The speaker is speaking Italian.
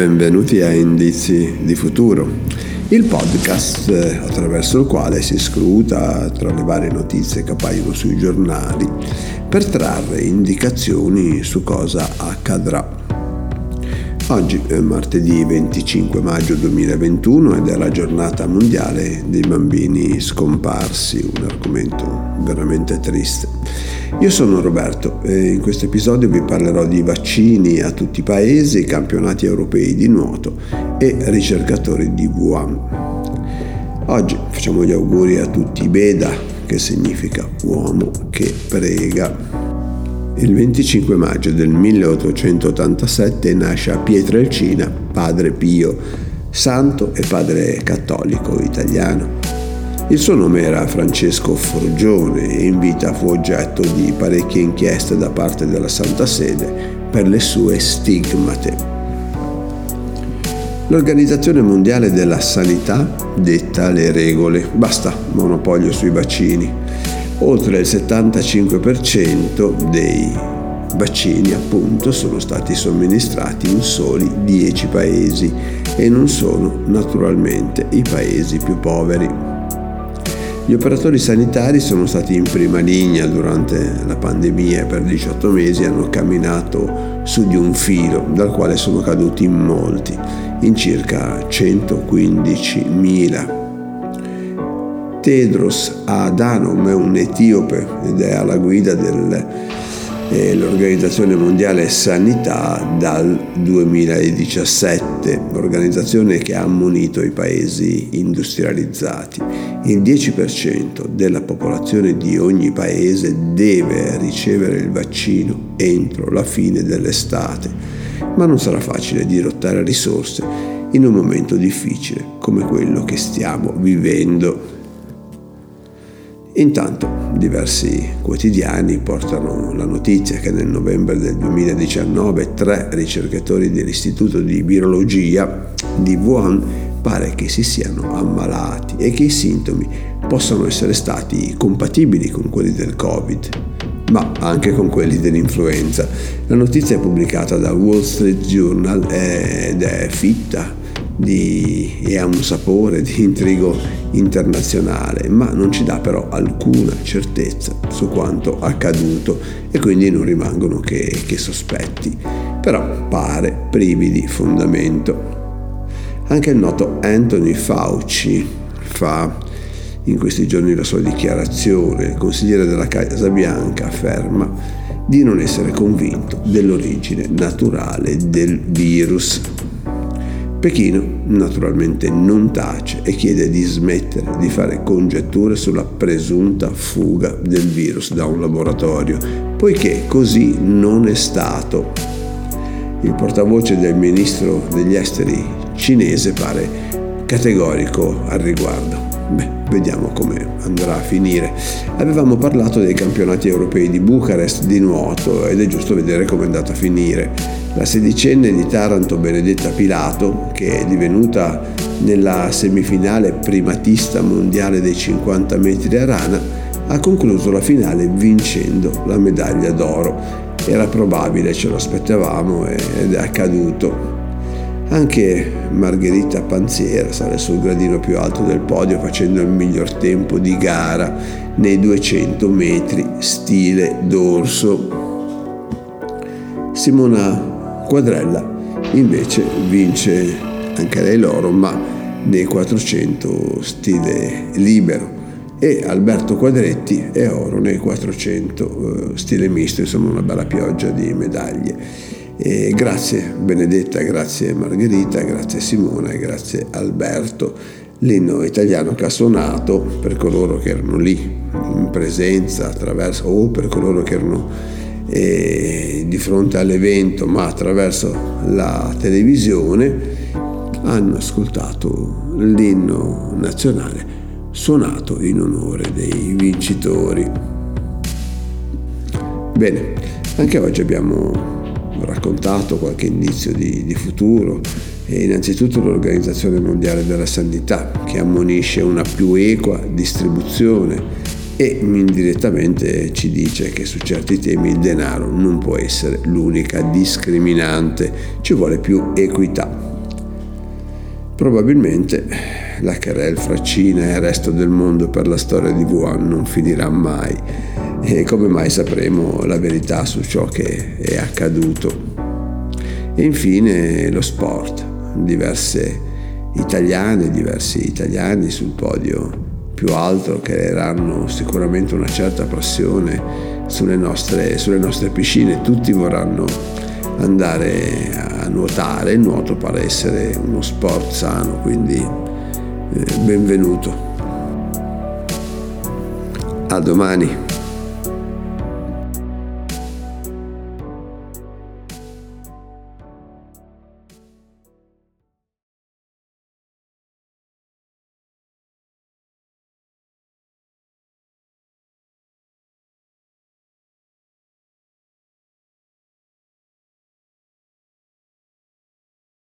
Benvenuti a Indizi di Futuro, il podcast eh, attraverso il quale si scruta tra le varie notizie che appaiono sui giornali per trarre indicazioni su cosa accadrà. Oggi è martedì 25 maggio 2021 ed è la giornata mondiale dei bambini scomparsi, un argomento veramente triste. Io sono Roberto e in questo episodio vi parlerò di vaccini a tutti i paesi, campionati europei di nuoto e ricercatori di Wuhan. Oggi facciamo gli auguri a tutti i Beda, che significa uomo che prega. Il 25 maggio del 1887 nasce a Pietrelcina padre Pio, santo e padre cattolico italiano. Il suo nome era Francesco Forgione e in vita fu oggetto di parecchie inchieste da parte della Santa Sede per le sue stigmate. L'Organizzazione Mondiale della Sanità detta le regole, basta monopolio sui vaccini oltre il 75% dei vaccini appunto sono stati somministrati in soli 10 paesi e non sono naturalmente i paesi più poveri. Gli operatori sanitari sono stati in prima linea durante la pandemia e per 18 mesi hanno camminato su di un filo dal quale sono caduti molti, in circa 115.000 Tedros Adhanom è un etiope ed è alla guida dell'Organizzazione eh, Mondiale Sanità dal 2017, organizzazione che ha ammonito i paesi industrializzati. Il 10% della popolazione di ogni paese deve ricevere il vaccino entro la fine dell'estate, ma non sarà facile dirottare risorse in un momento difficile come quello che stiamo vivendo. Intanto diversi quotidiani portano la notizia che nel novembre del 2019 tre ricercatori dell'Istituto di Virologia di Wuhan pare che si siano ammalati e che i sintomi possano essere stati compatibili con quelli del Covid, ma anche con quelli dell'influenza. La notizia è pubblicata da Wall Street Journal ed è fitta di, e ha un sapore di intrigo internazionale, ma non ci dà però alcuna certezza su quanto accaduto e quindi non rimangono che, che sospetti, però pare privi di fondamento. Anche il noto Anthony Fauci fa in questi giorni la sua dichiarazione, il consigliere della Casa Bianca afferma di non essere convinto dell'origine naturale del virus. Pechino naturalmente non tace e chiede di smettere di fare congetture sulla presunta fuga del virus da un laboratorio, poiché così non è stato. Il portavoce del ministro degli esteri cinese pare categorico al riguardo. Beh, vediamo come andrà a finire. Avevamo parlato dei campionati europei di Bucarest di nuoto ed è giusto vedere come è andata a finire. La sedicenne di Taranto Benedetta Pilato, che è divenuta nella semifinale primatista mondiale dei 50 metri a rana, ha concluso la finale vincendo la medaglia d'oro. Era probabile, ce lo aspettavamo ed è accaduto. Anche Margherita Panziera sale sul gradino più alto del podio facendo il miglior tempo di gara nei 200 metri stile dorso. Simona Quadrella invece vince anche lei l'oro ma nei 400 stile libero e Alberto Quadretti è oro nei 400 eh, stile misto, insomma una bella pioggia di medaglie. E grazie Benedetta, grazie Margherita, grazie Simona e grazie Alberto. L'inno italiano che ha suonato per coloro che erano lì in presenza attraverso, o per coloro che erano di fronte all'evento ma attraverso la televisione hanno ascoltato l'inno nazionale suonato in onore dei vincitori. Bene, anche oggi abbiamo raccontato qualche indizio di, di futuro è innanzitutto l'Organizzazione Mondiale della Sanità che ammonisce una più equa distribuzione e indirettamente ci dice che su certi temi il denaro non può essere l'unica discriminante, ci vuole più equità. Probabilmente la querel fra Cina e il resto del mondo per la storia di Wuhan non finirà mai e come mai sapremo la verità su ciò che è accaduto. E infine lo sport, diverse italiane, diversi italiani sul podio più alto creeranno sicuramente una certa pressione sulle nostre, sulle nostre piscine, tutti vorranno andare a nuotare, il nuoto pare essere uno sport sano, quindi eh, benvenuto. A domani.